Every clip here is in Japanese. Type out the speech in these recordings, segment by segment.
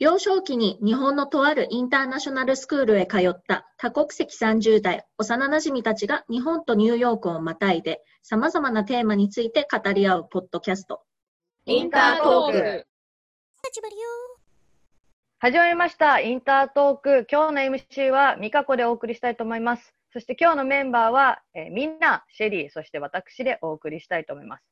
幼少期に日本のとあるインターナショナルスクールへ通った多国籍30代幼馴染たちが日本とニューヨークをまたいで様々なテーマについて語り合うポッドキャスト。インタートーク。始まりました。インタートーク。今日の MC はミカコでお送りしたいと思います。そして今日のメンバーは、えーみんな、シェリー、そして私でお送りしたいと思います。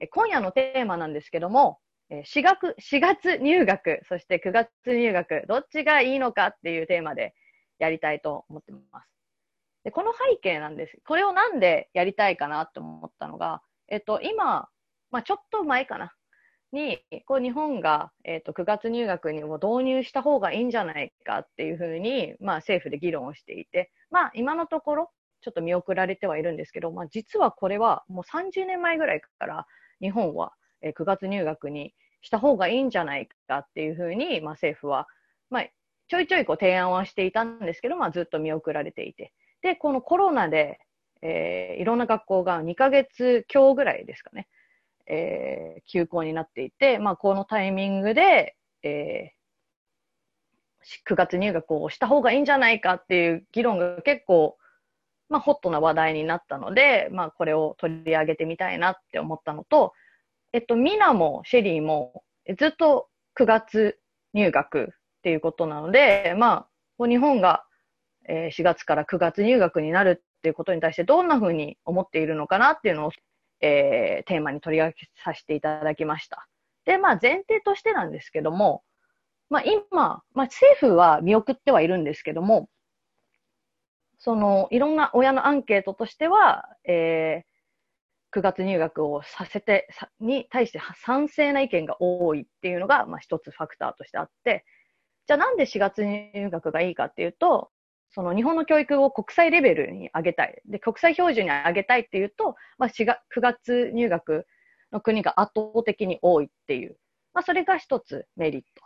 えー今夜のテーマなんですけども、えー4月、4月入学、そして9月入学、どっちがいいのかっていうテーマでやりたいと思ってます。で、この背景なんです。これをなんでやりたいかなと思ったのが、えっと、今、まあちょっと前かな。に、こう日本が、えっと9月入学にも導入した方がいいんじゃないかっていうふうに、まあ政府で議論をしていて、まあ今のところちょっと見送られてはいるんですけど、まあ実はこれはもう30年前ぐらいから日本はえー9月入学にした方がいいんじゃないかっていうふうに、まあ政府は、まあちょいちょいこう提案はしていたんですけど、まあずっと見送られていて、で、このコロナで、えーいろんな学校が2ヶ月強ぐらいですかね、えー休校になっていて、まあ、このタイミングで、えー9月入学をした方がいいんじゃないかっていう議論が結構、まあ、ホットな話題になったので、まあ、これを取り上げてみたいなって思ったのと、えっと、ミナもシェリーもずっと9月入学っていうことなので、まあ、日本が、4月から9月入学になるっていうことに対してどんなふうに思っているのかなっていうのをえーテーマに取り上げさせていただきました。で、まあ前提としてなんですけども、まあ今、まあ政府は見送ってはいるんですけども、そのいろんな親のアンケートとしては、えー9月入学をさせて、に対して賛成な意見が多いっていうのが、まあ一つファクターとしてあって、じゃあなんで4月入学がいいかっていうと、その日本の教育を国際レベルに上げたい。で、国際標準に上げたいっていうと、まあ、4月9月入学の国が圧倒的に多いっていう。まあ、それが一つメリット。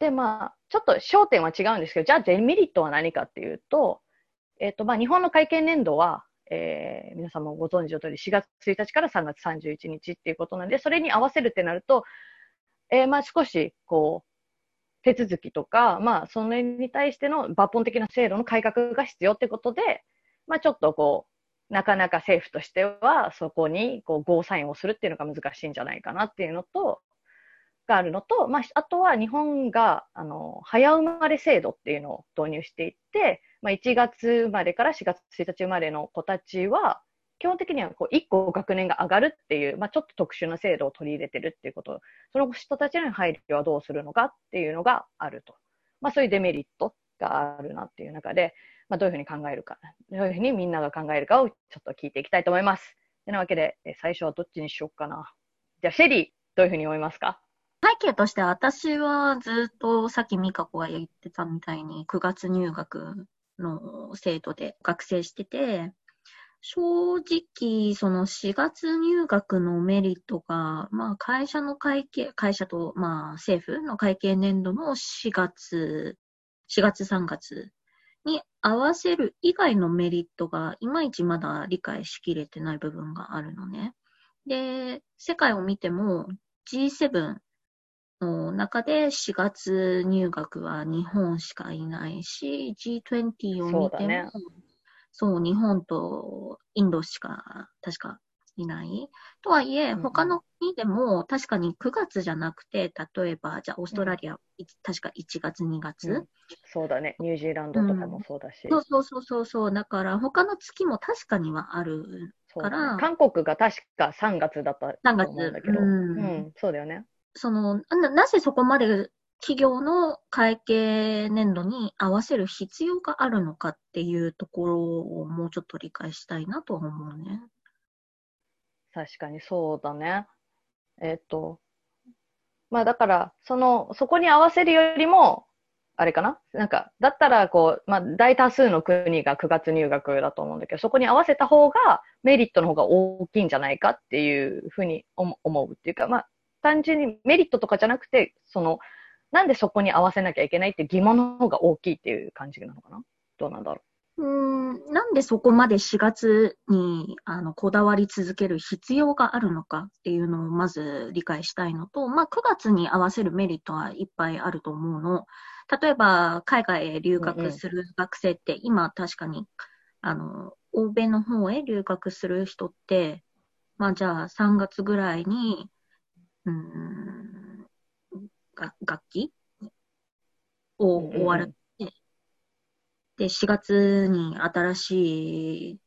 で、まあ、ちょっと焦点は違うんですけど、じゃあデメリットは何かっていうと、えっ、と、まあ、日本の会計年度は、えー皆さんもご存知の通り4月1日から3月31日っていうことなんで、それに合わせるってなると、えーまあ、少し、こう、手続きとか、まあ、それに対しての抜本的な制度の改革が必要ってことで、まあ、ちょっとこう、なかなか政府としては、そこに、こう、ゴーサインをするっていうのが難しいんじゃないかなっていうのと、があるのと、まあ、あとは日本が、あの、早生まれ制度っていうのを導入していって、まあ、1月生まれから4月1日生まれの子たちは、基本的にはこう1個学年が上がるっていう、まあ、ちょっと特殊な制度を取り入れてるっていうこと、その人たちの配慮はどうするのかっていうのがあると。まあ、そういうデメリットがあるなっていう中で、まあ、どういうふうに考えるか、どういうふうにみんなが考えるかをちょっと聞いていきたいと思います。てなわけで、最初はどっちにしようかな。じゃあ、シェリー、どういうふうに思いますか？背景として私はずっとさっき美香子が言ってたみたいに9月入学の制度で学生してて、正直その4月入学のメリットが、まあ会社の会計、会社とまあ政府の会計年度の4月、4月3月に合わせる以外のメリットがいまいちまだ理解しきれてない部分があるのね。で、世界を見ても G7 の中で4月入学は日本しかいないし、G20 を見ても、そう日本とインドしか確かいない。とはいえ、うんうん他の国でも確かに9月じゃなくて、例えば、じゃあオーストラリア、い確か1月、2月、うんそうだね。ニュージーランドとかもそうだし。そうそうそうそうそう。だから、他の月も確かにはある。から韓国が確か3月だったと3月思うんだけど、うんうん、そうだよね。その、ななぜそこまで企業の会計年度に合わせる必要があるのかっていうところをもうちょっと理解したいなと思うね。確かにそうだね。えっと、まあだから、その、そこに合わせるよりも、あれかな？なんか、だったら、こう、まあ、大多数の国が9月入学だと思うんだけど、そこに合わせた方が、メリットの方が大きいんじゃないかっていうふうに思うっていうか、まあ、単純にメリットとかじゃなくて、その、なんでそこに合わせなきゃいけないっていう疑問の方が大きいっていう感じなのかな？どうなんだろう？ーん、なんでそこまで4月にあのこだわり続ける必要があるのかっていうのをまず理解したいのと、まあ、9月に合わせるメリットはいっぱいあると思うの。例えば、海外へ留学する学生って、今確かに、あの、欧米の方へ留学する人って、まあじゃあ3月ぐらいに、うん、が楽器？を終わる、で、4月に新しい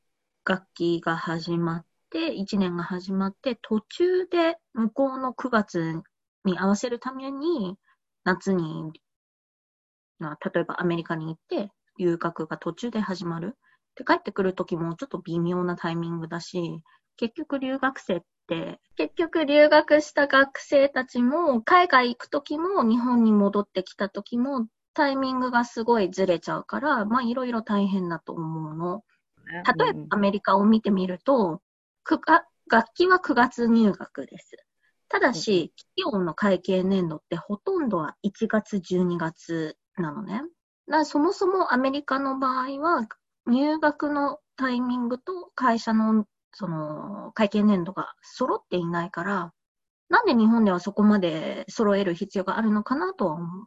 楽器が始まって、1年が始まって、途中で向こうの9月に合わせるために、夏に、例えばアメリカに行って、留学が途中で始まる。で、帰ってくるときもちょっと微妙なタイミングだし、結局留学生って、結局留学した学生たちも、海外行くときも、日本に戻ってきたときも、タイミングがすごいずれちゃうから、まあいろいろ大変だと思うの。例えばアメリカを見てみると、楽器は9月入学です。ただし、企業の会計年度ってほとんどは1月、12月なのね。だそもそもアメリカの場合は、入学のタイミングと会社のその会計年度が揃っていないから、なんで日本ではそこまで揃える必要があるのかなとは思う。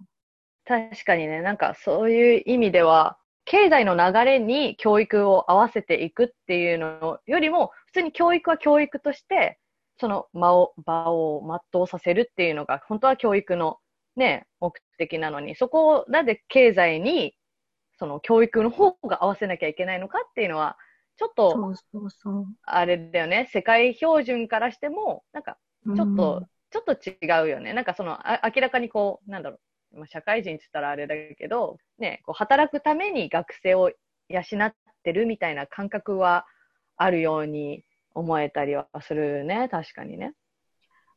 確かにね、なんかそういう意味では、経済の流れに教育を合わせていくっていうのよりも、普通に教育は教育として、その場を、場を全うさせるっていうのが、本当は教育のね、目的なのに、そこをなんで経済に、その教育の方が合わせなきゃいけないのかっていうのは、ちょっと、あれだよね、世界標準からしても、なんか、ちょっと、ちょっと違うよね。なんかその、あ明らかにこう、なんだろう、まあ、社会人って言ったらあれだけど、ね、こう働くために学生を養ってるみたいな感覚はあるように思えたりはするね、確かにね。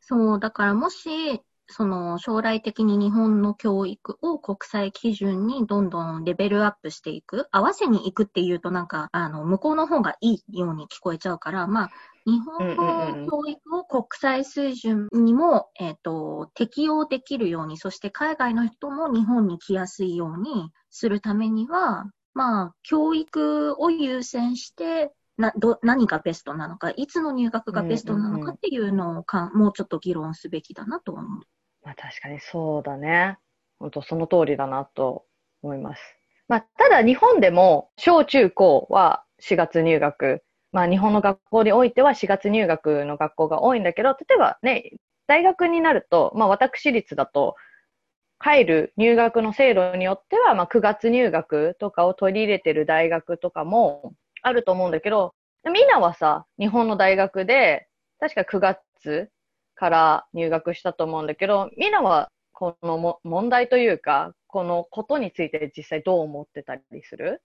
そう、だからもし、その将来的に日本の教育を国際基準にどんどんレベルアップしていく、合わせに行くっていうとなんか、あの、向こうの方がいいように聞こえちゃうから、まあ、日本の教育を国際水準にも、えっ、ー、と、適用できるように、そして海外の人も日本に来やすいようにするためには、まあ、教育を優先して、など何がベストなのか、いつの入学がベストなのかっていうのをか、もうちょっと議論すべきだなと思う。まあ、確かにそうだね。本当その通りだなと思います。まあ、ただ日本でも小中高は4月入学まあ日本の学校においては4月入学の学校が多いんだけど、例えばね、大学になると、まあ私立だと、入る入学の制度によっては、まあ9月入学とかを取り入れてる大学とかもあると思うんだけど、みんなはさ、日本の大学で、確か9月から入学したと思うんだけど、みんなはこのも問題というか、このことについて実際どう思ってたりする？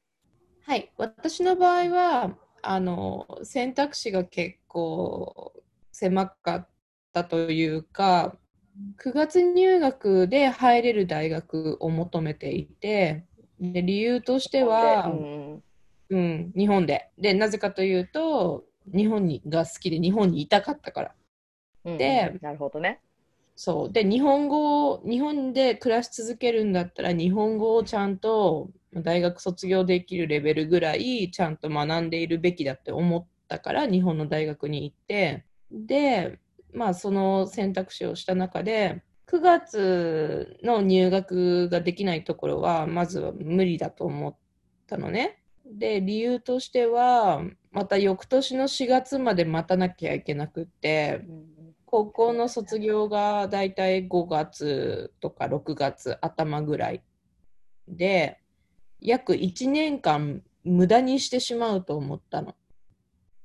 はい、私の場合は、あの選択肢が結構狭かったというか9月入学で入れる大学を求めていてで理由としては、うん、うん、日本で。でなぜかというと日本にが好きで日本にいたかったから。うん、で、なるほどね。そうで日本語を日本で暮らし続けるんだったら日本語をちゃんと大学卒業できるレベルぐらいちゃんと学んでいるべきだって思ったから日本の大学に行ってでまあその選択肢をした中で9月の入学ができないところはまずは無理だと思ったのね。で理由としてはまた翌年の4月まで待たなきゃいけなくって高校の卒業がだいたい5月とか6月頭ぐらいで約1年間無駄にしてしまうと思ったの。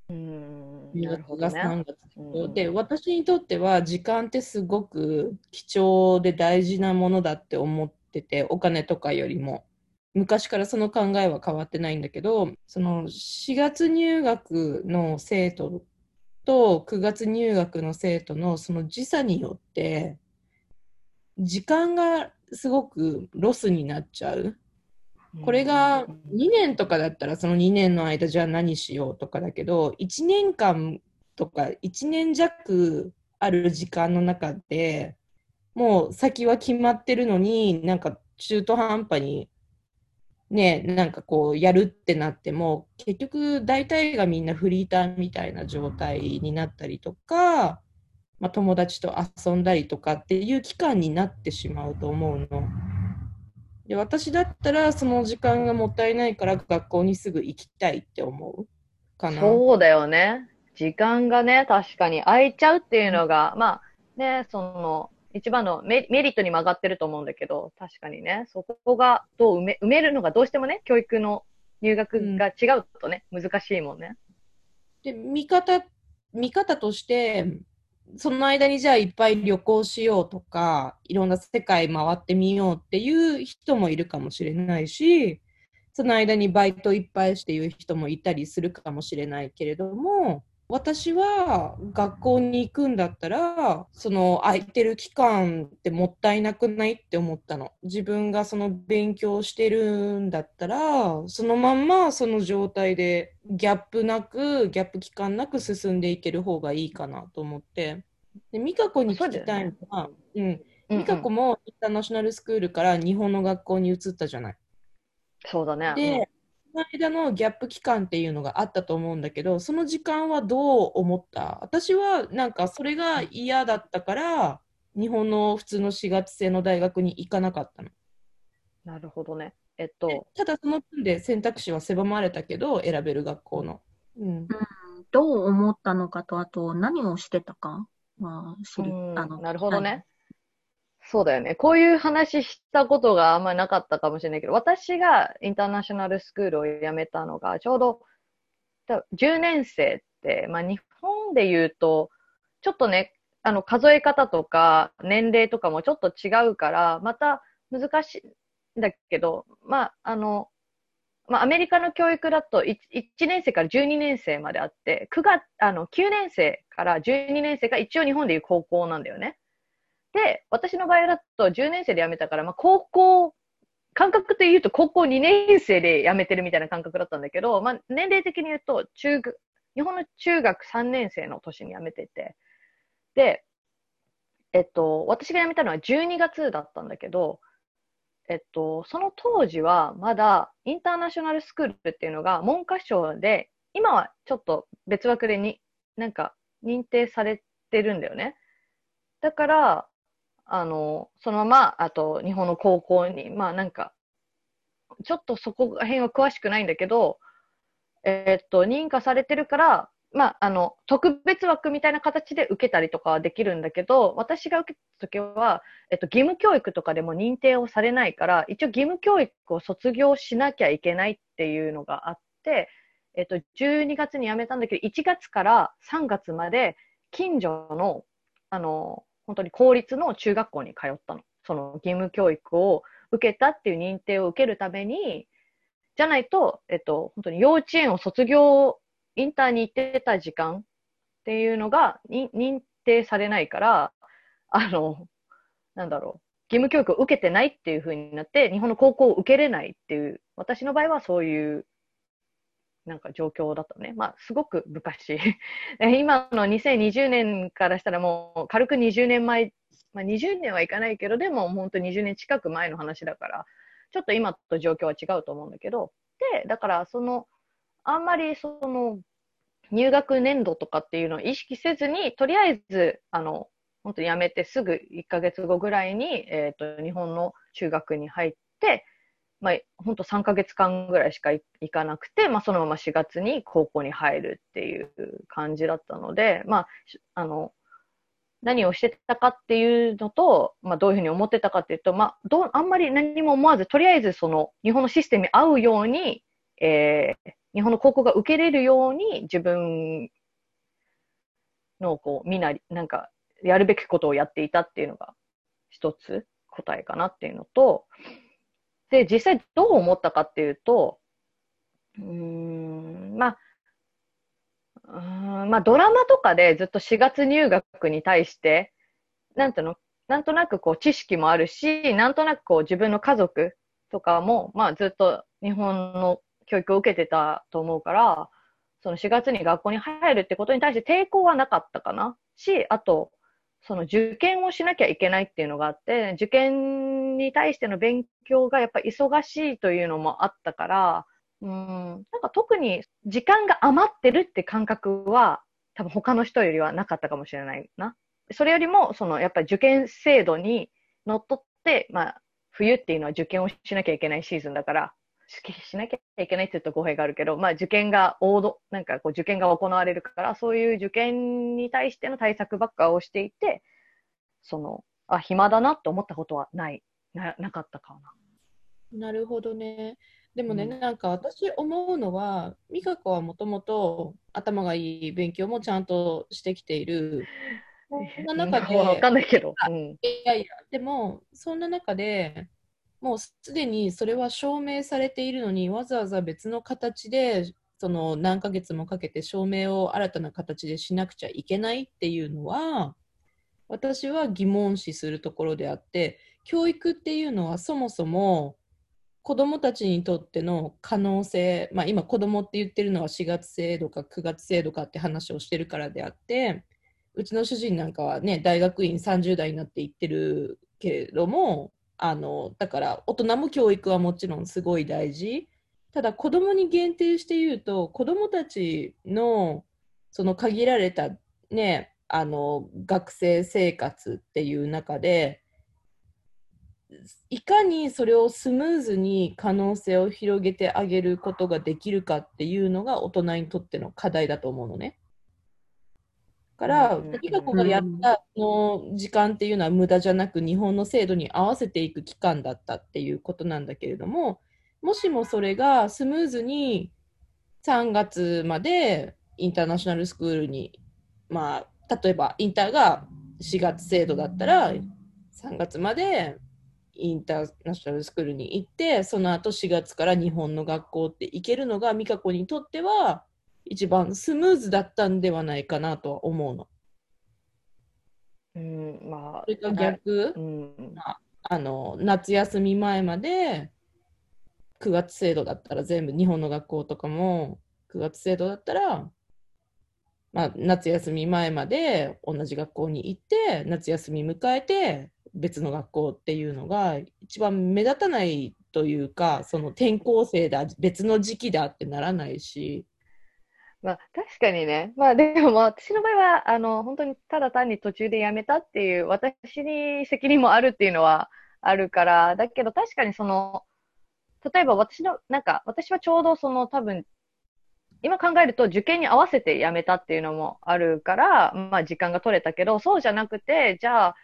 うん。なるほど、ね、3月で私にとっては時間ってすごく貴重で大事なものだって思っててお金とかよりも。昔からその考えは変わってないんだけどその4月入学の生徒と9月入学の生徒のその時差によって時間がすごくロスになっちゃう。これが2年とかだったらその2年の間じゃあ何しようとかだけど1年間とか1年弱ある時間の中でもう先は決まってるのに、なんか中途半端に、ね、なんかこうやるってなっても、結局大体がみんなフリーターみたいな状態になったりとか、まあ、友達と遊んだりとかっていう期間になってしまうと思うの。で私だったらその時間がもったいないから学校にすぐ行きたいって思うかな。そうだよね。時間がね、確かに空いちゃうっていうのが、まあね、その、一番のメリットに曲がってると思うんだけど、確かにね、そこがどう埋め埋めるのがどうしてもね、教育の入学が違うとね、難しいもんね。で、見方、見方として、その間にじゃあいっぱい旅行しようとか、いろんな世界回ってみようっていう人もいるかもしれないし、その間にバイトいっぱいしていう人もいたりするかもしれないけれども、私は学校に行くんだったら、その空いてる期間ってもったいなくないって思ったの。自分がその勉強してるんだったら、そのまんまその状態でギャップなく、ギャップ期間なく進んでいける方がいいかなと思って。で、美香子に聞きたいのは、うん、うんうん美香子もインターナショナルスクールから日本の学校に移ったじゃない。そうだね。で、その間のギャップ期間っていうのがあったと思うんだけど、その時間はどう思った？私はなんかそれが嫌だったから、日本の普通の4月制の大学に行かなかったの。なるほどね。えっと、ただその分で選択肢は狭まれたけど、選べる学校の。うん。うんどう思ったのかと、あと何をしてたかは知り、うんあの、なるほどね。そうだよね。こういう話したことがあんまりなかったかもしれないけど、私がインターナショナルスクールを辞めたのが、ちょうど10年生って、まあ日本で言うと、ちょっとね、あの数え方とか年齢とかもちょっと違うから、また難しいんだけど、まああの、まあアメリカの教育だと 1, 1年生から12年生まであって、9月、あの9年生から12年生が一応日本でいう高校なんだよね。で、私の場合だと10年生で辞めたから、まあ、高校、感覚で言うと高校2年生で辞めてるみたいな感覚だったんだけど、まあ、年齢的に言うと中、日本の中学3年生の年に辞めてて、で、えっと、私が辞めたのは12月だったんだけど、えっと、その当時はまだインターナショナルスクールっていうのが文科省で、今はちょっと別枠でに、なんか認定されてるんだよね。だから、あの、そのまま、あと、日本の高校に、まあなんか、ちょっとそこら辺は詳しくないんだけど、えーっと、認可されてるから、まあ、あの、特別枠みたいな形で受けたりとかはできるんだけど、私が受けた時は、えっと、義務教育とかでも認定をされないから、一応義務教育を卒業しなきゃいけないっていうのがあって、えっと、12月に辞めたんだけど、1月から3月まで、近所の、あの、本当に公立の中学校に通ったの。その義務教育を受けたっていう認定を受けるために、じゃないと、えっと、本当に幼稚園を卒業、インターに行ってた時間っていうのが認定されないから、あの、なんだろう、義務教育を受けてないっていう風になって、日本の高校を受けれないっていう、私の場合はそういう、なんか状況だったね。まあ、すごく昔。今の2020年からしたらもう軽く20年前、まあ、20年はいかないけど、でも本当20年近く前の話だから、ちょっと今と状況は違うと思うんだけど、で、だからその、あんまりその、入学年度とかっていうのを意識せずに、とりあえず、あの、本当に辞めてすぐ1ヶ月後ぐらいに、えっ、と、日本の中学に入って、まあ、本当3ヶ月間ぐらいしか行かなくて、まあ、そのまま4月に高校に入るっていう感じだったので、まあ、あの、何をしてたかっていうのと、まあ、どういうふうに思ってたかっていうと、まあ、ど、あんまり何も思わず、とりあえずその、日本のシステムに合うように、えー、日本の高校が受けれるように、自分の、こう、みんな、なんか、やるべきことをやっていたっていうのが、一つ答えかなっていうのと、で、実際どう思ったかっていうと、うーん、まあ、うんまあ、ドラマとかでずっと4月入学に対して、なんていうの、なんとなくこう知識もあるし、なんとなくこう自分の家族とかも、まあずっと日本の教育を受けてたと思うから、その4月に学校に入るってことに対して抵抗はなかったかな。し、あと、その受験をしなきゃいけないっていうのがあって、受験に対しての勉強がやっぱ忙しいというのもあったから、うん、なんか特に時間が余ってるって感覚は多分他の人よりはなかったかもしれないな。それよりも、そのやっぱり受験制度にのっとって、まあ、冬っていうのは受験をしなきゃいけないシーズンだから、ししなきゃいけないって言うと語弊があるけど、まあ受験が王道、なんかこう受験が行われるから、そういう受験に対しての対策ばっかをしていて、その、あ、暇だなって思ったことはない、ななかったかな。なるほどね。でもね、うんなんか私思うのは、美香子はもともと頭がいい勉強もちゃんとしてきている。そんな中で、わかんないけど。うん。いやいや、でも、そんな中でもうすでにそれは証明されているのに、わざわざ別の形で、その何ヶ月もかけて証明を新たな形でしなくちゃいけないっていうのは、私は疑問視するところであって、教育っていうのはそもそも子どもたちにとっての可能性、まあ、今子どもって言ってるのは4月制度か9月制度かって話をしてるからであってうちの主人なんかはね大学院30代になって行ってるけれどもあのだから大人も教育はもちろんすごい大事ただ子どもに限定して言うと子どもたちのその限られたねあの学生生活っていう中でいかにそれをスムーズに可能性を広げてあげることができるかっていうのが大人にとっての課題だと思うのね。だから、うん美香子がやったその時間っていうのは無駄じゃなく日本の制度に合わせていく期間だったっていうことなんだけれどももしもそれがスムーズに3月までインターナショナルスクールにまあ例えばインターが4月制度だったら3月までインターナショナルスクールに行ってその後4月から日本の学校って行けるのが美香子にとっては一番スムーズだったんではないかなとは思うの。うん、まあそれが逆、うん。あの夏休み前まで9月制度だったら全部日本の学校とかも9月制度だったら、まあ、夏休み前まで同じ学校に行って夏休み迎えて別の学校っていうのが一番目立たないというかその転校生だ別の時期だってならないしまあ確かにね。まあでも私の場合は、あの、本当にただ単に途中でやめたっていう、私に責任もあるっていうのはあるから、だけど確かにその、例えば私の、なんか私はちょうどその多分、今考えると受験に合わせてやめたっていうのもあるから、まあ時間が取れたけど、そうじゃなくて、じゃあ、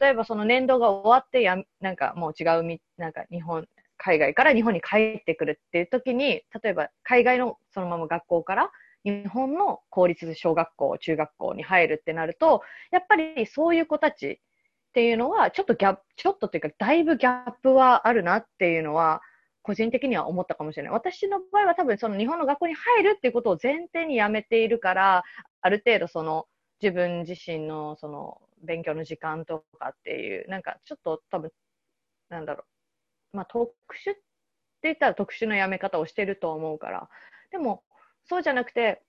例えばその年度が終わってや、なんかもう違うみ、なんか日本、海外から日本に帰ってくるっていう時に、例えば海外のそのまま学校から日本の公立小学校、中学校に入るってなると、やっぱりそういう子たちっていうのは、ちょっとギャップ、ちょっとっていうか、だいぶギャップはあるなっていうのは、個人的には思ったかもしれない。私の場合は多分その日本の学校に入るっていうことを前提にやめているから、ある程度その自分自身のその勉強の時間とかっていう、なんかちょっと多分、なんだろう、まあ特殊って言ったら特殊なやめ方をしてると思うから、でもそうじゃなくて、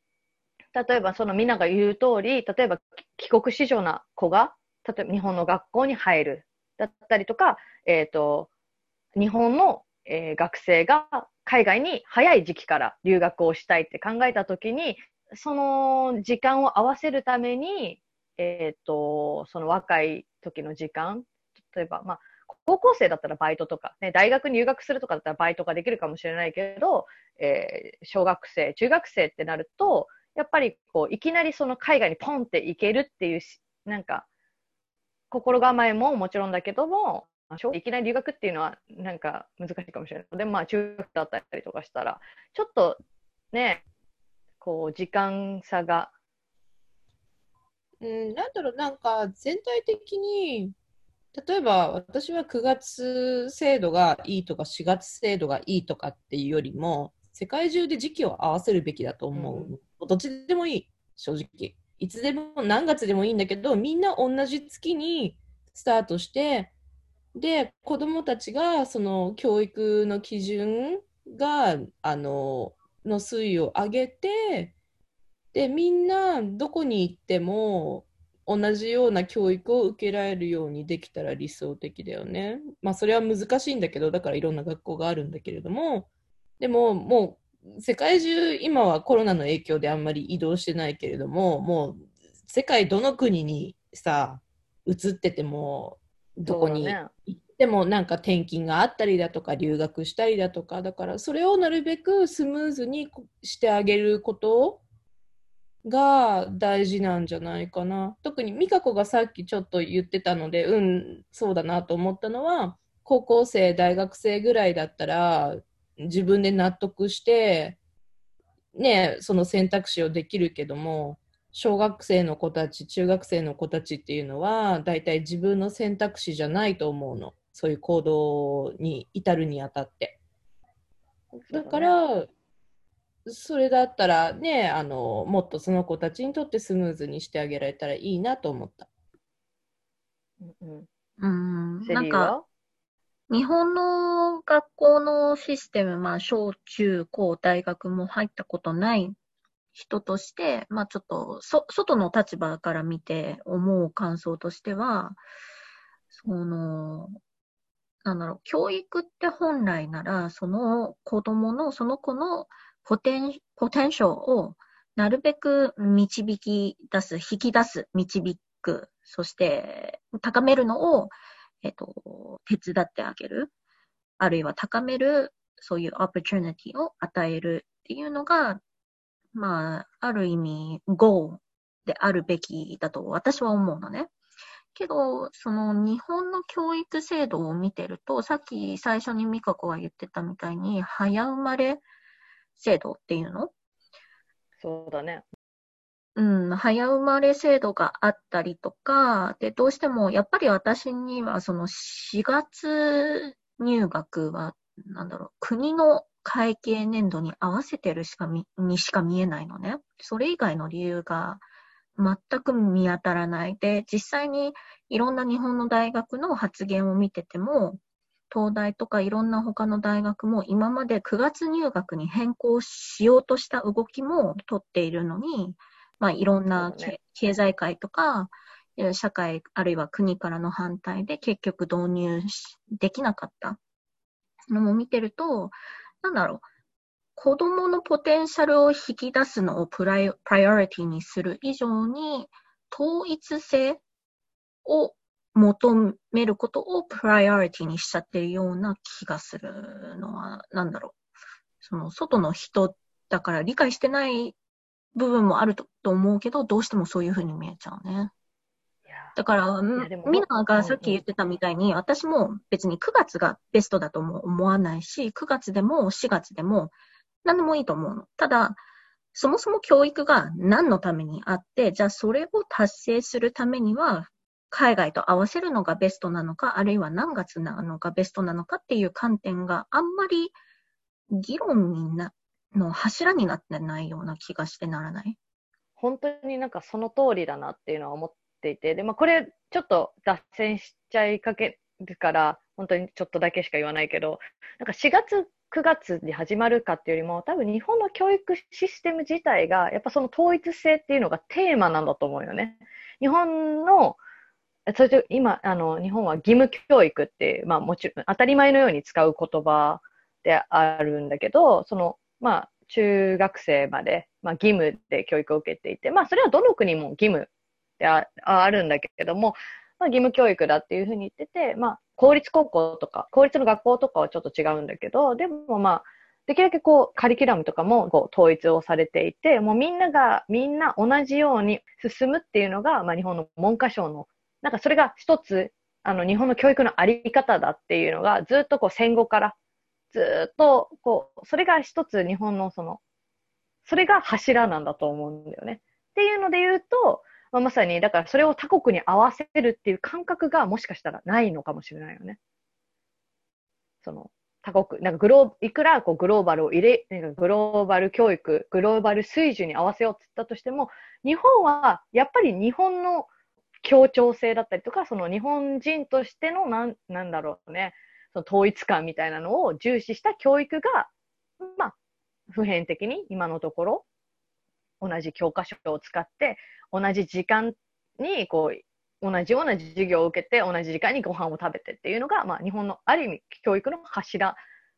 例えばそのみんなが言う通り、例えば帰国子女な子が、例えば日本の学校に入るだったりとか、えっ、と、日本の、えー学生が海外に早い時期から留学をしたいって考えたときに、その時間を合わせるために、えっ、と、その若い時の時間、例えば、まあ、高校生だったらバイトとか、ね、大学入学するとかだったらバイトができるかもしれないけど、えー小学生、中学生ってなると、やっぱりこういきなりその海外にポンって行けるっていうし、なんか、心構えももちろんだけども、いきなり留学っていうのはなんか難しいかもしれない。でまあ中学だったりとかしたら、ちょっとね、こう時間差が、うん、なんだろう、なんか全体的に、例えば私は9月制度がいいとか4月制度がいいとかっていうよりも、世界中で時期を合わせるべきだと思う。どっちでもいい、正直。いつでも何月でもいいんだけど、みんな同じ月にスタートして、で、子供たちがその教育の基準が、あの、の水位を上げて、で、みんなどこに行っても同じような教育を受けられるようにできたら理想的だよね。まあそれは難しいんだけど、だからいろんな学校があるんだけれども、でももう世界中今はコロナの影響であんまり移動してないけれども、もう世界どの国にさ、移ってても、どこに行ってもなんか転勤があったりだとか留学したりだとか、だからそれをなるべくスムーズにしてあげることが大事なんじゃないかな。特に美香子がさっきちょっと言ってたので、うん、そうだなと思ったのは、高校生、大学生ぐらいだったら、自分で納得して、ね、その選択肢をできるけども、小学生の子たち、中学生の子たちっていうのは、大体自分の選択肢じゃないと思うの。そういう行動に至るにあたって。だから、それだったらね、あの、もっとその子たちにとってスムーズにしてあげられたらいいなと思った。うんうん、なんか、日本の学校のシステム、まあ、小中高大学も入ったことない人として、まあ、ちょっと、そ、外の立場から見て思う感想としては、その、なんだろう、教育って本来なら、その子供の、その子のポテン、ポテンシャルをなるべく導き出す、引き出す、導く、そして高めるのを、えっと、手伝ってあげる。あるいは高める、そういうオプチュニティを与えるっていうのが、まあ、ある意味、ゴーであるべきだと私は思うのね。けど、その日本の教育制度を見てると、さっき最初に美香子が言ってたみたいに、早生まれ制度っていうの？そうだね。うん、早生まれ制度があったりとか、で、どうしても、やっぱり私には、その4月入学は、なんだろう、国の会計年度に合わせてるしかみ、にしか見えないのね。それ以外の理由が全く見当たらない。で、実際にいろんな日本の大学の発言を見てても、東大とかいろんな他の大学も今まで9月入学に変更しようとした動きも取っているのに、まあ、いろんな、ね、経済界とか、社会あるいは国からの反対で結局導入できなかった。のも見てると、なんだろう、子供のポテンシャルを引き出すのをプライプライオリティにする以上に、統一性を求めることをプライオリティにしちゃってるような気がするのは、なんだろう。その、外の人だから理解してない部分もあると思うけど、どうしてもそういうふうに見えちゃうね。だから、みんながさっき言ってたみたいに、私も別に9月がベストだとも思わないし、9月でも4月でも何でもいいと思うの。ただ、そもそも教育が何のためにあって、じゃあそれを達成するためには、海外と合わせるのがベストなのか、あるいは何月なのがベストなのかっていう観点があんまり議論になの柱になってないような気がしてならない？本当になんかその通りだなっていうのは思っていて、で、まあ、これちょっと脱線しちゃいかけるから、本当にちょっとだけしか言わないけど、なんか4月、9月に始まるかっていうよりも、多分日本の教育システム自体が、やっぱその統一性っていうのがテーマなんだと思うよね。日本のそれと今あの、日本は義務教育って、まあ、もちろん当たり前のように使う言葉であるんだけど、そのまあ、中学生まで、まあ、義務で教育を受けていて、まあ、それはどの国も義務でああるんだけれども、まあ、義務教育だっていうふうに言ってて、まあ、公立高校とか、公立の学校とかはちょっと違うんだけど、でもまあ、できるだけこう、カリキュラムとかもこう統一をされていて、もうみんなが、みんな同じように進むっていうのが、まあ、日本の文科省のなんかそれが一つ、あの、日本の教育のあり方だっていうのが、ずっとこう戦後からずっと、こう、それが一つ日本のその、それが柱なんだと思うんだよね。っていうので言うと、まあ、まさに、だからそれを他国に合わせるっていう感覚がもしかしたらないのかもしれないよね。その、他国、なんかグロー、いくらこうグローバルを入れ、なんかグローバル教育、グローバル水準に合わせようって言ったとしても、日本はやっぱり日本の協調性だったりとか、その日本人としてのなん、なんだろうね、その統一感みたいなのを重視した教育が、まあ、普遍的に今のところ、同じ教科書を使って、同じ時間に、こう、同じような授業を受けて、同じ時間にご飯を食べてっていうのが、まあ、日本のある意味教育の柱っ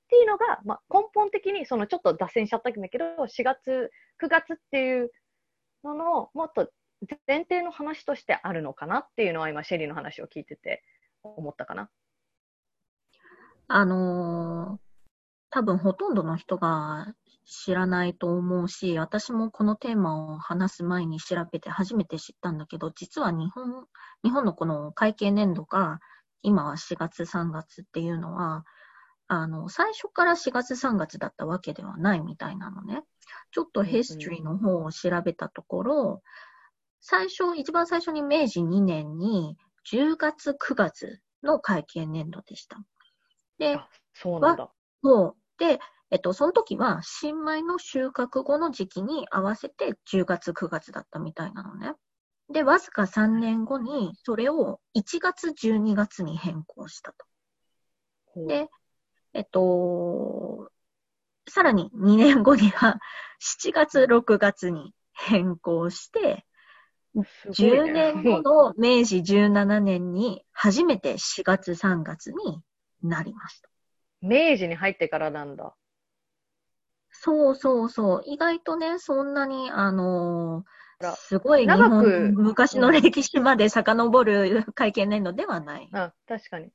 ていうのが、まあ、根本的に、そのちょっと脱線しちゃったんだけど、4月、9月っていうのの、もっと前提の話としてあるのかなっていうのは、今、シェリーの話を聞いてて思ったかな。あのー多分ほとんどの人が知らないと思うし、私もこのテーマを話す前に調べて初めて知ったんだけど、実は日本、日本のこの会計年度が今は4月3月っていうのは、あの、最初から4月3月だったわけではないみたいなのね。ちょっとヒストリーの方を調べたところ、最初、一番最初に明治2年に10月9月の会計年度でした。で、あそうなんだ。そう。で、えっと、その時は新米の収穫後の時期に合わせて10月、9月だったみたいなのね。で、わずか3年後にそれを1月、12月に変更したと。で、えっと、さらに2年後には7月、6月に変更して、10ね年後の明治17年に初めて4月、3月になりました。明治に入ってからなんだ。そうそうそう。意外とね、そんなに、あのあらすごい日長本く昔の歴史まで遡る会見年度ではない。あ、確かに。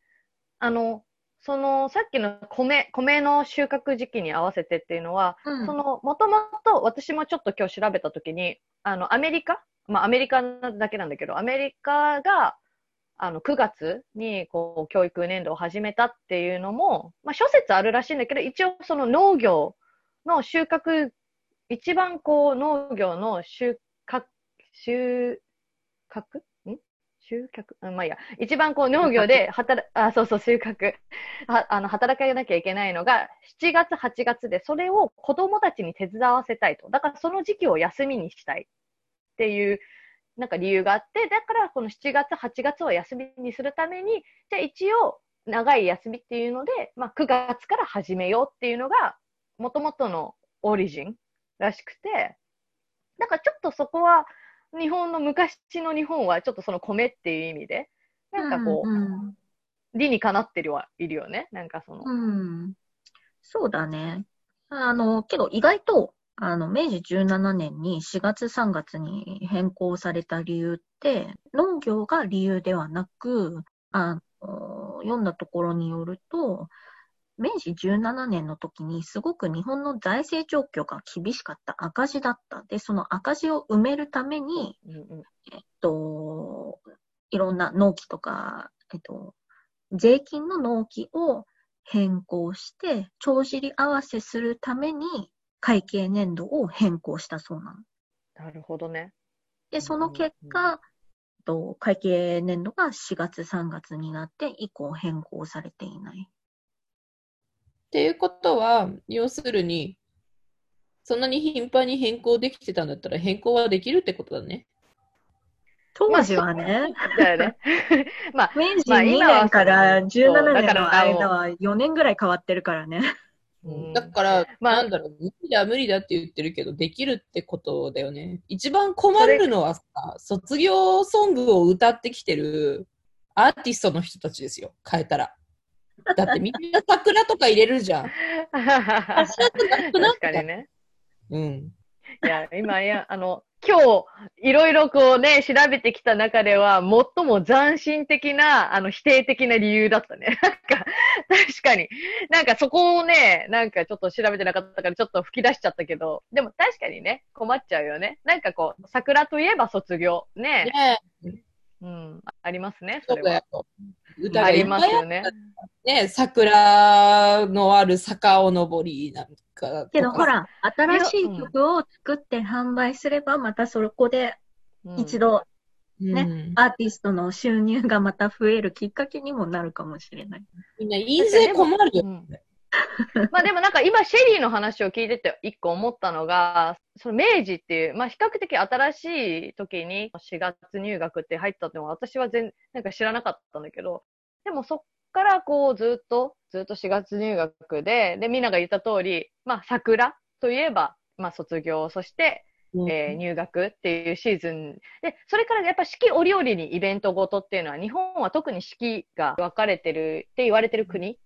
あの、その、さっきの米、米の収穫時期に合わせてっていうのは、うんその、もともと私もちょっと今日調べたときに、あの、アメリカまあ、アメリカだけなんだけど、アメリカが、あの、9月に、こう、教育年度を始めたっていうのも、まあ、諸説あるらしいんだけど、一応その農業の収穫、一番こう、農業の収穫、収穫？ん？収穫？うんまあいいや。一番こう農業で働、あ、そうそう、収穫。は あの、働かなきゃいけないのが、7月、8月で、それを子供たちに手伝わせたいと。だからその時期を休みにしたいっていう、なんか理由があって、だからこの7月、8月を休みにするために、じゃあ一応、長い休みっていうので、まあ9月から始めようっていうのが、もともとのオリジンらしくて、だからちょっとそこは、日本の昔の日本はちょっとその米っていう意味で、なんかこう、うん理にかなってるはいるよね。なんかその。うん。そうだね。あの、けど意外と、あの、明治17年に4月3月に変更された理由って、農業が理由ではなく、あの、読んだところによると、明治17年の時にすごく日本の財政状況が厳しかった赤字だった。で、その赤字を埋めるために、うんうんえっと、いろんな納期とか、えっと、税金の納期を変更して、帳尻合わせするために会計年度を変更したそうなの。なるほどね。で、その結果、と会計年度が4月3月になって以降変更されていない。っていうことは、要するに、そんなに頻繁に変更できてたんだったら変更はできるってことだね。当時はね、だよね。まあ、明治まあ2今は年からそう17だ年の間は4年ぐらい変わってるからね。うんだから、まあなんだろう、無理だ、無理だって言ってるけど、できるってことだよね。一番困るのはさ、卒業ソングを歌ってきてるアーティストの人たちですよ、変えたら。だってみんな桜とか入れるじゃん。確かにね。うん。いや、今、いや、あの、今日、いろいろこうね、調べてきた中では、最も斬新的な、あの、否定的な理由だったね。なんか、確かに。なんかそこをね、なんかちょっと調べてなかったから、ちょっと吹き出しちゃったけど、でも確かにね、困っちゃうよね。なんかこう、桜といえば卒業。ね。ねうん、ありますね、それは。歌がありますよね。ね、桜のある坂を登りなんか。けどほら、新しいうん曲を作って販売すれば、またそこでうん一度ねね、アーティストの収入がまた増えるきっかけにもなるかもしれない。みんな印税困るよ。うん まあでもなんか今シェリーの話を聞いてて一個思ったのが、その明治っていう、まあ比較的新しい時に4月入学って入ったってのは私は全なんか知らなかったんだけど、でもそっからこうずっと、ずっと4月入学で、でみんなが言った通り、まあ桜といえば、まあ卒業、そしてうん。えー入学っていうシーズン。で、それからやっぱ四季折々にイベントごとっていうのは、日本は特に四季が分かれてるって言われてる国。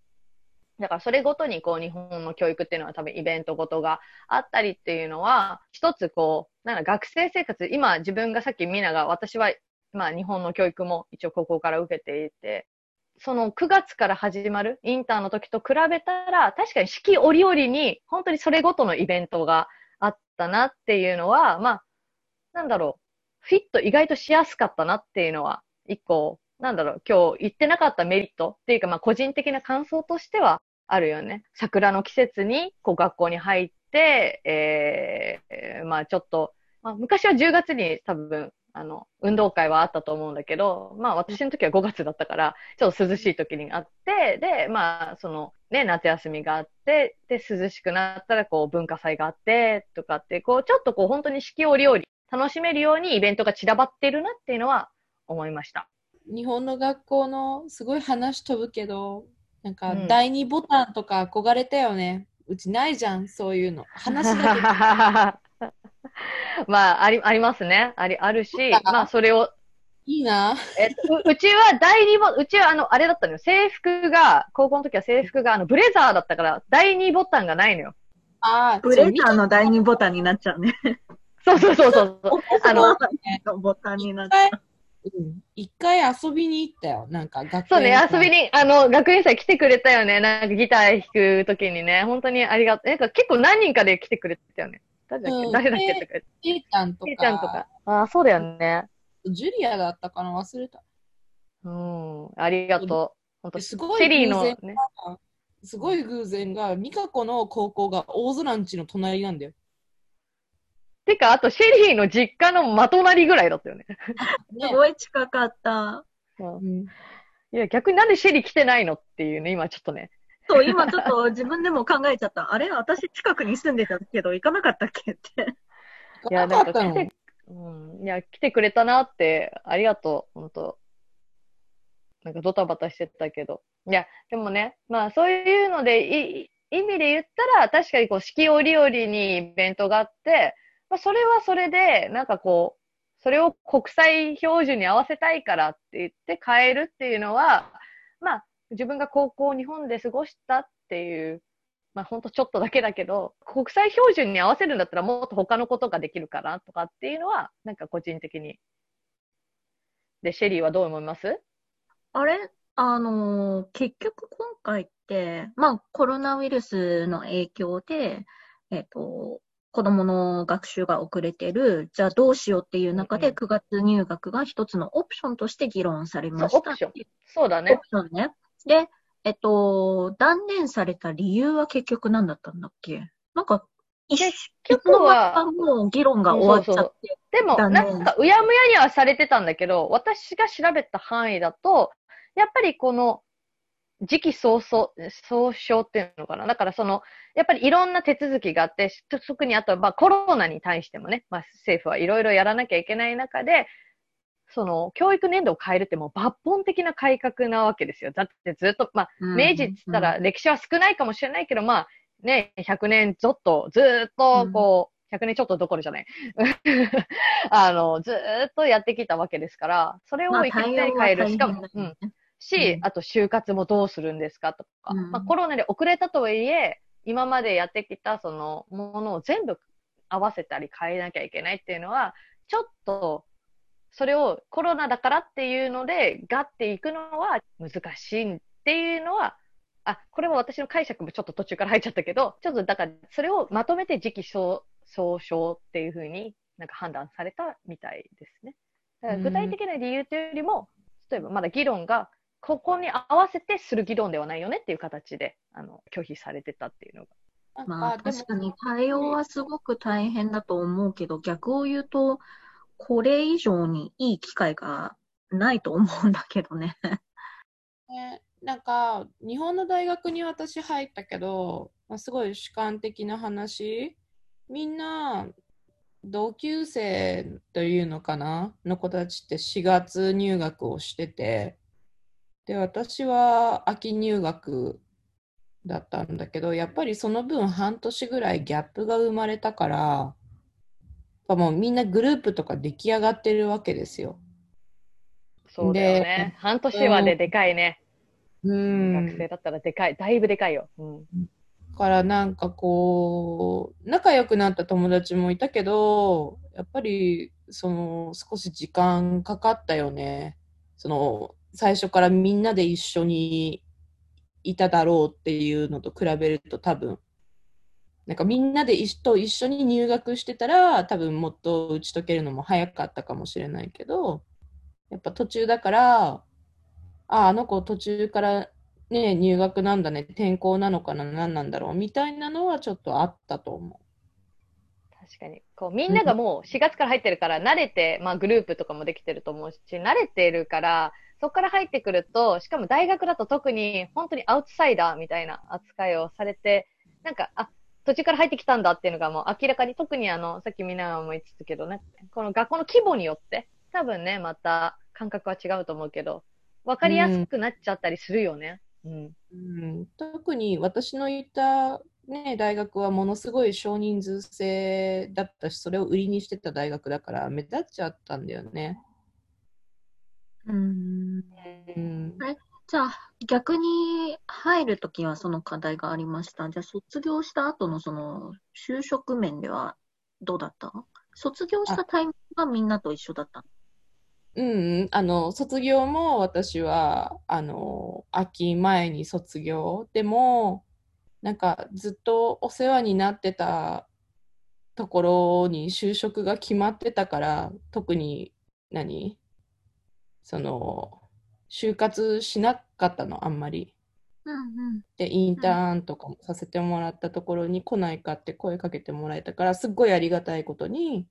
だからそれごとにこう日本の教育っていうのは多分イベントごとがあったりっていうのは、一つこう、なんか学生生活、今自分がさっきみんなが、私はまあ日本の教育も一応高校から受けていて、その9月から始まるインターの時と比べたら、確かに四季折々に本当にそれごとのイベントがあったなっていうのは、まあ、なんだろう、フィット意外としやすかったなっていうのは、一個、なんだろう、今日言ってなかったメリットっていうか、まあ個人的な感想としてはあるよね。桜の季節にこう学校に入って、えー、まあちょっと、まあ昔は10月に多分、あの、運動会はあったと思うんだけど、まあ私の時は5月だったから、ちょっと涼しい時にあって、で、まあそのね、夏休みがあって、で、涼しくなったらこう文化祭があって、とかって、こうちょっとこう本当に四季折々楽しめるようにイベントが散らばってるなっていうのは思いました。日本の学校のすごい話飛ぶけど、なんかうん第二ボタンとか憧れたよね。うちないじゃん、そういうの。話だけ まあ、あり、ありますね。あり、あるし、あまあ、それを、いいな。えっと、ううちは第二ボ、うちはあの、あれだったのよ。制服が、高校の時は制服が、あの、ブレザーだったから、第二ボタンがないのよ。ああ、ブレザーの第二ボタンになっちゃうね。そうそうそうそうそう。あの、ボタンになっちゃう。うん一回遊びに行ったよ。なんか学そうね、遊びに、あの、学園祭来てくれたよね。なんかギター弾く時にね。本当にありがとう。なんか結構何人かで来てくれたよね。誰だっけ、うん誰だっけ？とか。ケイちゃんとけいちゃんとかか、。ああ、そうだよね。ジュリアだったかな？忘れた。うん。ありがとう。本当すごいシェリーの偶然ね。すごい偶然が、ミカコの高校が大空んちの隣なんだよ。てか、あと、シェリーの実家のま隣ぐらいだったよね。ねすごい近かった。うんいや、逆になんでシェリー来てないの？っていうね、今ちょっとね。そう、今ちょっと自分でも考えちゃった。あれ？私近くに住んでたけど行かなかったっけって。いや、なんか来て、うん。いや、来てくれたなって、ありがとう、本当なんかドタバタしてたけど。いや、でもね、まあそういうので、い意味で言ったら、確かにこう、四季折々にイベントがあって、まあそれはそれで、なんかこう、それを国際標準に合わせたいからって言って変えるっていうのは、まあ自分が高校を日本で過ごしたっていう、まあほんとちょっとだけだけど、国際標準に合わせるんだったらもっと他のことができるかなとかっていうのは、なんか個人的に。で、シェリーはどう思います？あれ？あのー結局今回って、まあコロナウイルスの影響で、えっと、子供の学習が遅れてる、じゃあどうしようっていう中で9月入学が一つのオプションとして議論されました。そうオプションそうだオねプ。ションね。で、えっと、断念された理由は結局何だったんだっけ？なんか、一結い局はもう議論が終わっちゃって。でも、なんか、うやむやにはされてたんだけど、私が調べた範囲だと、やっぱりこの、時期尚早、総称っていうのかな？だからその、やっぱりいろんな手続きがあって、特にあとはまあコロナに対してもね、まあ政府はいろいろやらなきゃいけない中で、その、教育年度を変えるってもう抜本的な改革なわけですよ。だってずっと、まあ、明治っつったら歴史は少ないかもしれないけど、まあ、ね、100年ちょっと、ずーっと、こう、100年ちょっとどころじゃない。あの、ずーっとやってきたわけですから、それをまあいきなり変える。しかも、うん。ねし、うんあと就活もどうするんですかとか、うんまあコロナで遅れたとはいえ、今までやってきたそのものを全部合わせたり変えなきゃいけないっていうのは、ちょっと、それをコロナだからっていうので、ガッていくのは難しいっていうのは、あ、これも私の解釈もちょっと途中から入っちゃったけど、ちょっとだから、それをまとめて時期総総称っていうふうになんか判断されたみたいですね。だから具体的な理由というよりも、例えばまだ議論がここに合わせてする議論ではないよねっていう形であの拒否されてたっていうのが。まあ確かに対応はすごく大変だと思うけど、逆を言うと、これ以上にいい機会がないと思うんだけどね。ね、なんか日本の大学に私入ったけど、まあ、すごい主観的な話。みんな同級生というのかな？の子たちって4月入学をしてて。で私は秋入学だったんだけどやっぱりその分半年ぐらいギャップが生まれたからぱもうみんなグループとか出来上がってるわけですよ。そうだよね。半年はででかいね。うん。学生だったらでかい。だいぶでかいよ。うん。だからなんかこう、仲良くなった友達もいたけど、やっぱりその少し時間かかったよね。その最初からみんなで一緒にいただろうっていうのと比べると多分、なんかみんなで一と一緒に入学してたら多分もっと打ち解けるのも早かったかもしれないけど、やっぱ途中だから、あ、あの子途中からね、入学なんだね、転校なのかな、何なんだろう、みたいなのはちょっとあったと思確かに。こう、みんながもう4月から入ってるから、慣れて、まあグループとかもできてると思うし、慣れてるから、そこから入ってくると、しかも大学だと特に本当にアウトサイダーみたいな扱いをされて、なんか、あ、途中から入ってきたんだっていうのがもう明らかに、特にあの、さっきみんなも言ってたけどね、この学校の規模によって、多分ね、また感覚は違うと思うけど、わかりやすくなっちゃったりするよね。うん。う。うん、特に私の行った、ね、大学はものすごい少人数制だったし、それを売りにしてた大学だから目立っちゃったんだよね。うん。うん、じゃあ、逆に入るときはその課題がありました。じゃあ、卒業した後のその就職面ではどうだった？卒業したタイミングがみんなと一緒だったうんうん、あの、卒業も私は、あの、秋前に卒業。でも、なんかずっとお世話になってたところに就職が決まってたから、特に何？その、就活しなかったの、あんまり。うんうん。で、インターンとかもさせてもらったところに来ないかって声かけてもらえたから、すっごいありがたいことに、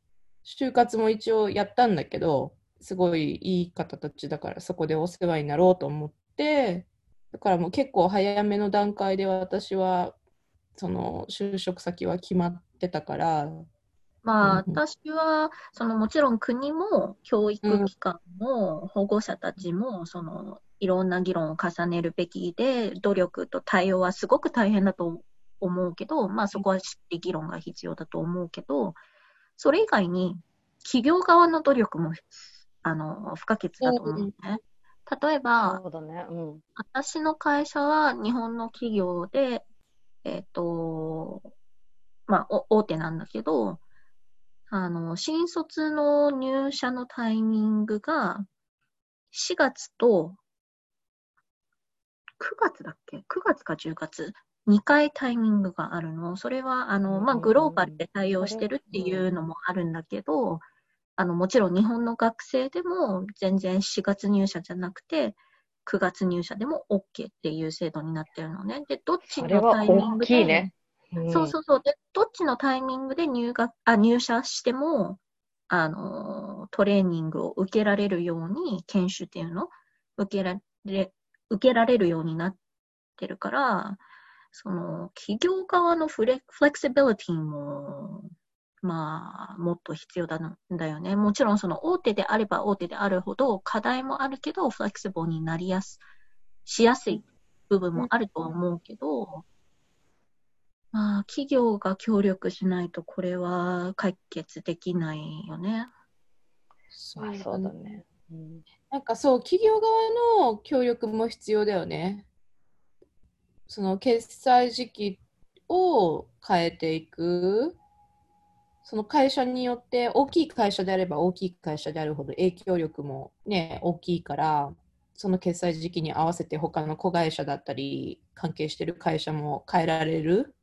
就活も一応やったんだけど、すごいいい方たちだから、そこでお世話になろうと思って、だからもう結構早めの段階で私は、その就職先は決まってたから、まあ、私は、そのもちろん国も教育機関も保護者たちも、そのいろんな議論を重ねるべきで、努力と対応はすごく大変だと思うけど、まあそこはしっかり議論が必要だと思うけど、それ以外に企業側の努力もあの不可欠だと思うね。例えば、ね。うん。私の会社は日本の企業で、えっ、と、まあ、お大手なんだけど、あの、新卒の入社のタイミングが4月と9月だっけ ?9 月か10月？2回タイミングがあるの。それは、あの、まあ、うんグローバルで対応してるっていうのもあるんだけど、あの、もちろん日本の学生でも全然4月入社じゃなくて、9月入社でも OK っていう制度になってるのね。で、どっちのタイミング大きいそうそうそう。で、どっちのタイミングで入学、あ、入社しても、あの、トレーニングを受けられるように、研修っていうの？受けられ、受けられるようになってるから、その、企業側のフレフレキシビリティも、まあ、もっと必要だなだよね。もちろん、その大手であれば大手であるほど課題もあるけど、フレキシブルになりやす、しやすい部分もあるとは思うけど、まあ、企業が協力しないとこれは解決できないよね。そまあそうだね。うんなんかそう、企業側の協力も必要だよね。その決済時期を変えていく。その会社によって、大きい会社であれば大きい会社であるほど影響力もね、大きいから、その決済時期に合わせて他の子会社だったり、関係してる会社も変えられる。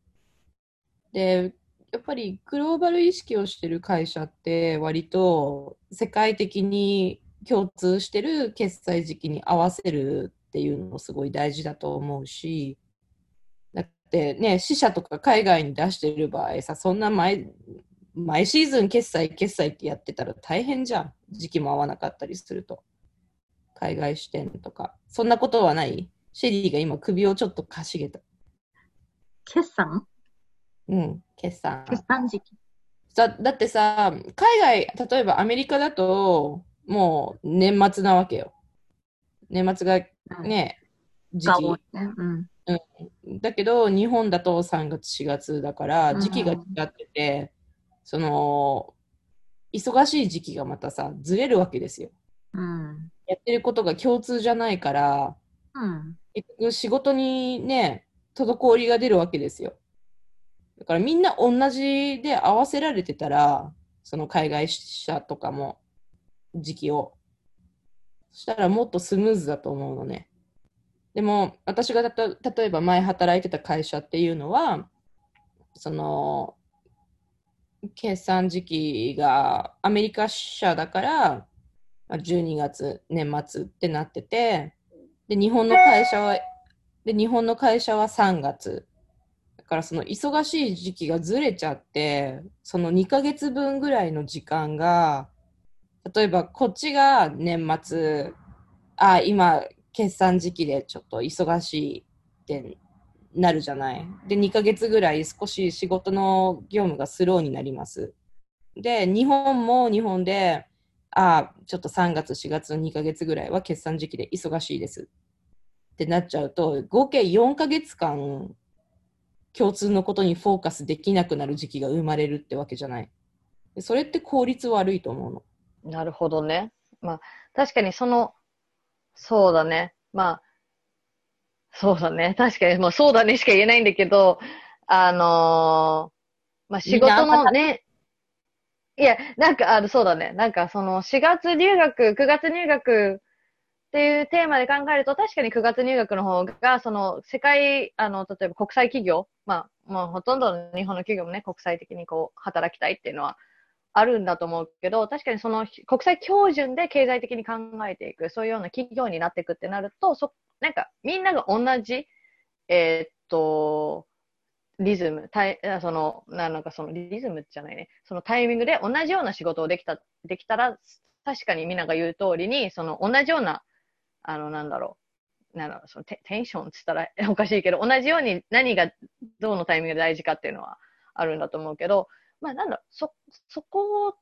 で、やっぱりグローバル意識をしてる会社って割と世界的に共通してる決済時期に合わせるっていうのもすごい大事だと思うし、だってね、支社とか海外に出してる場合さ、そんな毎毎シーズン決済決済ってやってたら大変じゃん。時期も合わなかったりすると。海外支店とか。そんなことはないシェリーが今首をちょっとかしげた。決算？うん、決算。決算時期。だだってさ、海外、例えばアメリカだと、もう年末なわけよ。年末がね、時が多い期。ね。うん。だけど、日本だと3月、4月だから、うん時期が違ってて、その、忙しい時期がまたさ、ずれるわけですよ。うん。やってることが共通じゃないから、うん。結局仕事にね、滞りが出るわけですよ。だからみんな同じで合わせられてたら、その海外支社とかも時期を。そしたらもっとスムーズだと思うのね。でも私がたと例えば前働いてた会社っていうのは、その、決算時期がアメリカ支社だから、12月年末ってなってて、で、日本の会社は、で、日本の会社は3月。からその忙しい時期がずれちゃって、その2ヶ月分ぐらいの時間が、例えばこっちが年末、あ、今、決算時期でちょっと忙しいってなるじゃない。で、2ヶ月ぐらい少し仕事の業務がスローになります。で、日本も日本で、あ、ちょっと3月、4月の2ヶ月ぐらいは決算時期で忙しいです。ってなっちゃうと、合計4ヶ月間、共通のことにフォーカスできなくなる時期が生まれるってわけじゃない。でそれって効率悪いと思うの。なるほどね。まあ、確かにその、そうだね。まあ、そうだね。確かに、もうそうだねしか言えないんだけど、あのーまあ仕事のね、いや、なんか、あの、そうだね。なんか、その、4月入学、9月入学っていうテーマで考えると、確かに9月入学の方が、その、世界、あの、例えば国際企業、まあ、もうほとんどの日本の企業もね、国際的にこう、働きたいっていうのはあるんだと思うけど、確かにその、国際標準で経済的に考えていく、そういうような企業になっていくってなると、そ、なんか、みんなが同じ、えーっと、リズム、タイその、なんかそのリズムじゃないね。そのタイミングで同じような仕事をできた、できたら、確かにみんなが言う通りに、その同じような、あの、なんだろう。なんだろう、そのテテンションって言ったら おかしいけど、同じように何がどうのタイミングで大事かっていうのはあるんだと思うけど、まあなんだろう、そ、そこを、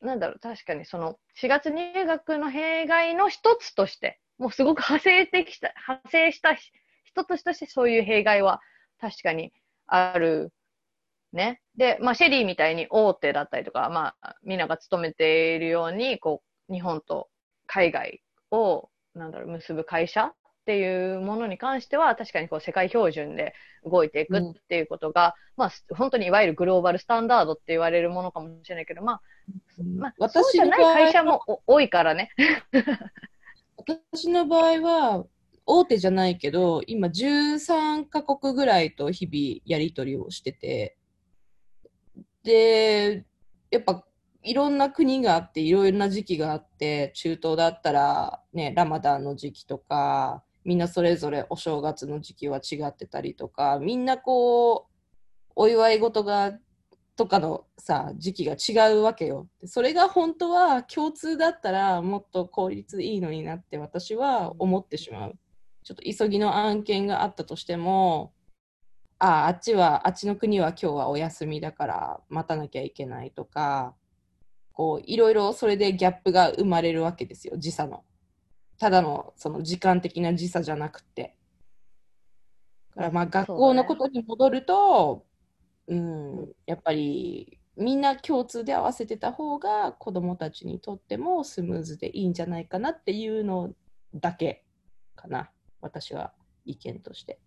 なんだろう、確かにその4月入学の弊害の一つとして、もうすごく派生できた、派生した一つとしてそういう弊害は確かにある。ね。で、まあ、シェリーみたいに大手だったりとか、まあ、みんなが勤めているように、こう、日本と海外を、なんだろう、結ぶ会社っていうものに関しては、確かにこう、世界標準で動いていくっていうことが、まあ、本当にいわゆるグローバルスタンダードって言われるものかもしれないけど、まあ、まあ、そうじゃない会社もお多いからね。私の場合は、大手じゃないけど、今13カ国ぐらいと日々やり取りをしてて、で、やっぱいろんな国があって、いろいろな時期があって、中東だったらね、ラマダンの時期とか、みんなそれぞれお正月の時期は違ってたりとか、みんなこう、お祝い事が、とかのさ、時期が違うわけよ。それが本当は共通だったらもっと効率いいのになって私は思ってしまう。ちょっと急ぎの案件があったとしても、ああ、あっちは、あっちの国は今日はお休みだから待たなきゃいけないとか、こう、いろいろそれでギャップが生まれるわけですよ、時差の。ただの、その時間的な時差じゃなくて。だからまあ、学校のことに戻ると、う,、ん、やっぱり、みんな共通で合わせてた方が子供たちにとってもスムーズでいいんじゃないかなっていうのだけかな。私は意見として。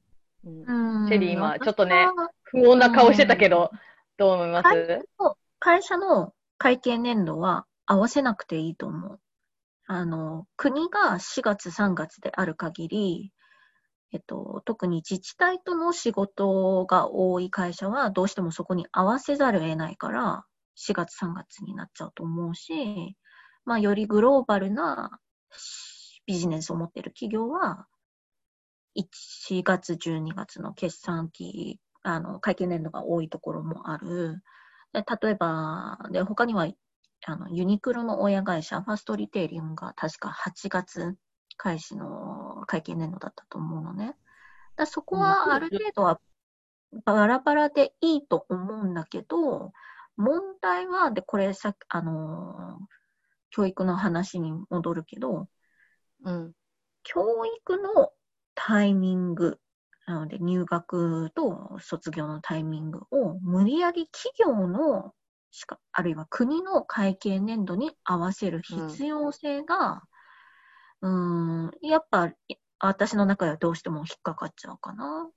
うん、シェリー今、ちょっとね、不穏な顔してたけど、どう思います？会社の会計年度は合わせなくていいと思う。あの、国が4月3月である限り、えっと、特に自治体との仕事が多い会社はどうしてもそこに合わせざるを得ないから、4月3月になっちゃうと思うし、まあ、よりグローバルなビジネスを持っている企業は、1月、12月の決算期、あの、会計年度が多いところもある。で例えば、で、他には、あの、ユニクロの親会社、ファーストリテイリングが確か8月開始の会計年度だったと思うのね。だそこはある程度はバラバラでいいと思うんだけど、問題は、で、これさ、あの、教育の話に戻るけど、うん、教育のタイミング、なので入学と卒業のタイミングを無理やり企業のしか、あるいは国の会計年度に合わせる必要性が、うーん、やっぱ、私の中ではどうしても引っかかっちゃうかな。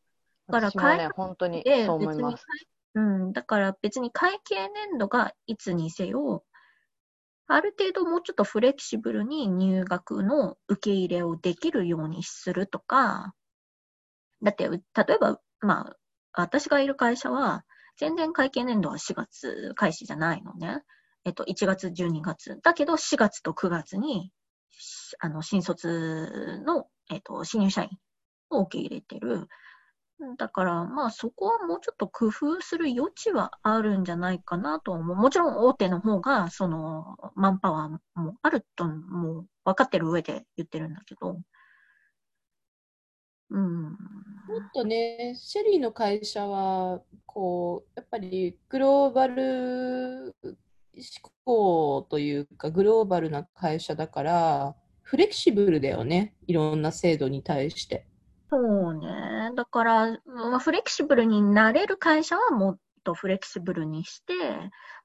だから私もね会、本当にで、そう思います。うん、だから別に会計年度がいつにせよ、ある程度もうちょっとフレキシブルに入学の受け入れをできるようにするとか、だって、例えば、まあ、私がいる会社は、全然会計年度は4月開始じゃないのね。えっと、1月、12月。だけど、4月と9月に、あの、新卒の、えっと、新入社員を受け入れてる。だから、まあそこはもうちょっと工夫する余地はあるんじゃないかなと思う。もちろん大手の方が、その、マンパワーもあると、もう分かってる上で言ってるんだけど。うん。もっとね、シェリーの会社は、こう、やっぱりグローバル思考というか、グローバルな会社だから、フレキシブルだよね、いろんな制度に対して。そうね。だから、まあ、フレキシブルになれる会社はもっとフレキシブルにして、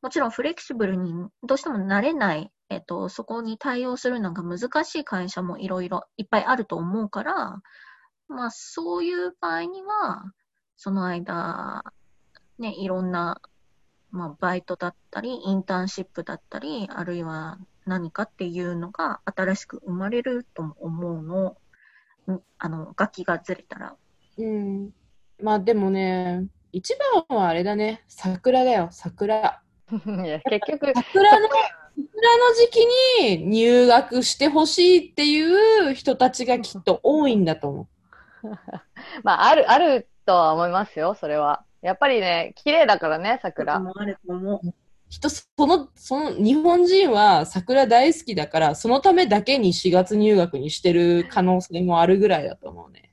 もちろんフレキシブルにどうしてもなれない、えっと、そこに対応するのが難しい会社もいろいろいっぱいあると思うから、まあ、そういう場合には、その間、ね、いろんな、まあ、バイトだったり、インターンシップだったり、あるいは何かっていうのが新しく生まれるとも思うの。んあの、楽器がずれたら。うん。まあでもね、一番はあれだね、桜だよ、桜。いや結局、桜の、桜の時期に入学してほしいっていう人たちがきっと多いんだと思 まあ、ある、あるとは思いますよ、それは。やっぱりね、綺麗だからね、桜。もあると思う。う。人、その、その、日本人は桜大好きだから、そのためだけに4月入学にしてる可能性もあるぐらいだと思うね。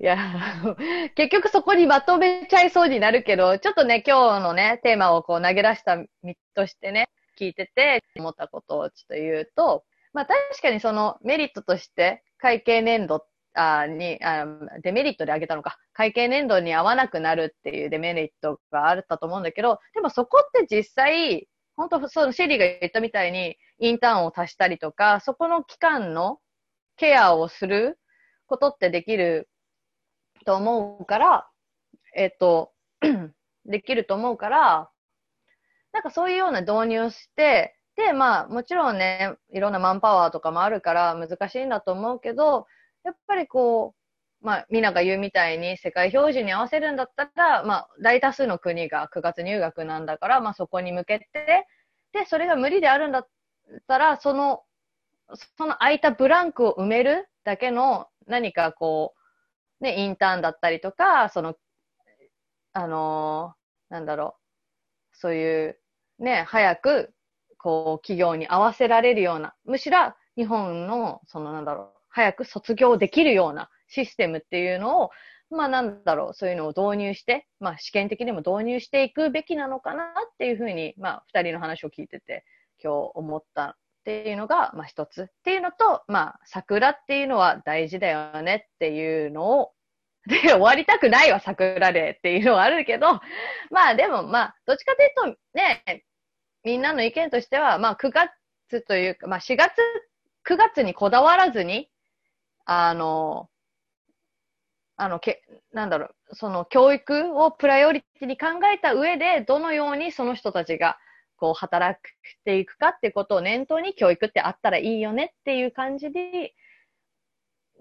いや、結局そこにまとめちゃいそうになるけど、ちょっとね、今日のね、テーマをこう投げ出した身としてね、聞いてて思ったことをちょっと言うと、まあ確かにそのメリットとして会計年度あにあ、デメリットで挙げたのか、会計年度に合わなくなるっていうデメリットがあったと思うんだけど、でもそこって実際、本当そのシェリーが言ったみたいにインターンを足したりとか、そこの期間のケアをすることってできると思うから、えっ、と、できると思うから、なんかそういうような導入して、で、まあもちろんね、いろんなマンパワーとかもあるから難しいんだと思うけど、やっぱりこう、まあみなが言うみたいに世界標準に合わせるんだったら、まあ大多数の国が9月入学なんだから、まあそこに向けて、で、それが無理であるんだったら、その、その空いたブランクを埋めるだけの何かこう、ね、インターンだったりとか、その、あのーなんだろう、そういう、ね、早く、こう、企業に合わせられるような、むしろ日本の、その、なんだろう、早く卒業できるようなシステムっていうのを、まあなんだろう、そういうのを導入して、まあ試験的にも導入していくべきなのかなっていうふうに、まあ二人の話を聞いてて、今日思ったっていうのが、まあ一つ。っていうのと、まあ桜っていうのは大事だよねっていうのを、で、終わりたくないわ、桜でっていうのはあるけど、まあでもまあ、どっちかというとね、みんなの意見としては、まあ9月というか、まあ4月、9月にこだわらずに、あの、あの、け、なんだろう、その教育をプライオリティに考えた上で、どのようにその人たちが、こう、働くっていくかってことを念頭に教育ってあったらいいよねっていう感じで、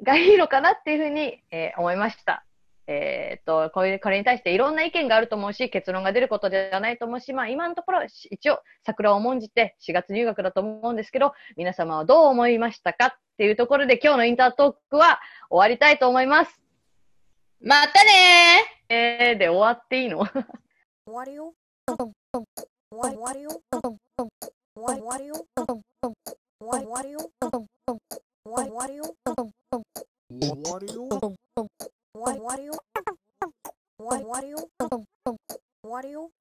がいいのかなっていうふうに、えー思いました。えーっと、これ、これに対していろんな意見があると思うし、結論が出ることではないと思うし、まあ今のところ、し一応、桜を重んじて4月入学だと思うんですけど、皆様はどう思いましたかっていうところで今日のインタートークは終わりたいと思います。またねーえー、で終わっていいの？終わるよ。終わ終わるよ。終わるよ。終わるよ。終わるよ。終わるよ。終わ終わるよ。終わ終わるよ。終わるよ。